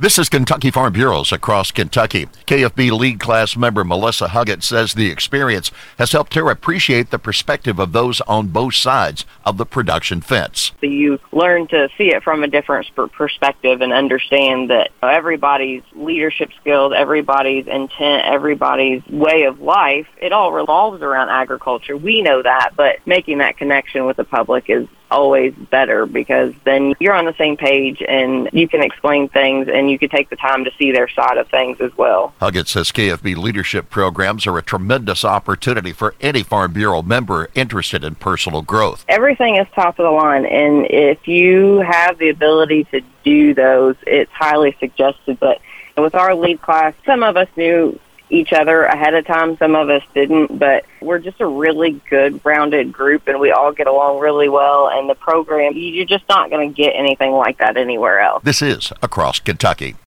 This is Kentucky Farm Bureaus across Kentucky. KFB lead class member Melissa Huggett says the experience has helped her appreciate the perspective of those on both sides of the production fence. So you learn to see it from a different perspective and understand that everybody's leadership skills, everybody's intent, everybody's way of life, it all revolves around agriculture. We know that, but making that connection with the public is always better because then you're on the same page and you can explain things and you can take the time to see their side of things as well. Huggett says KFB leadership programs are a tremendous opportunity for any Farm Bureau member interested in personal growth. Everything is top of the line and if you have the ability to do those, it's highly suggested. But with our lead class, some of us knew each other ahead of time. Some of us didn't, but we're just a really good, rounded group, and we all get along really well. And the program, you're just not going to get anything like that anywhere else. This is Across Kentucky.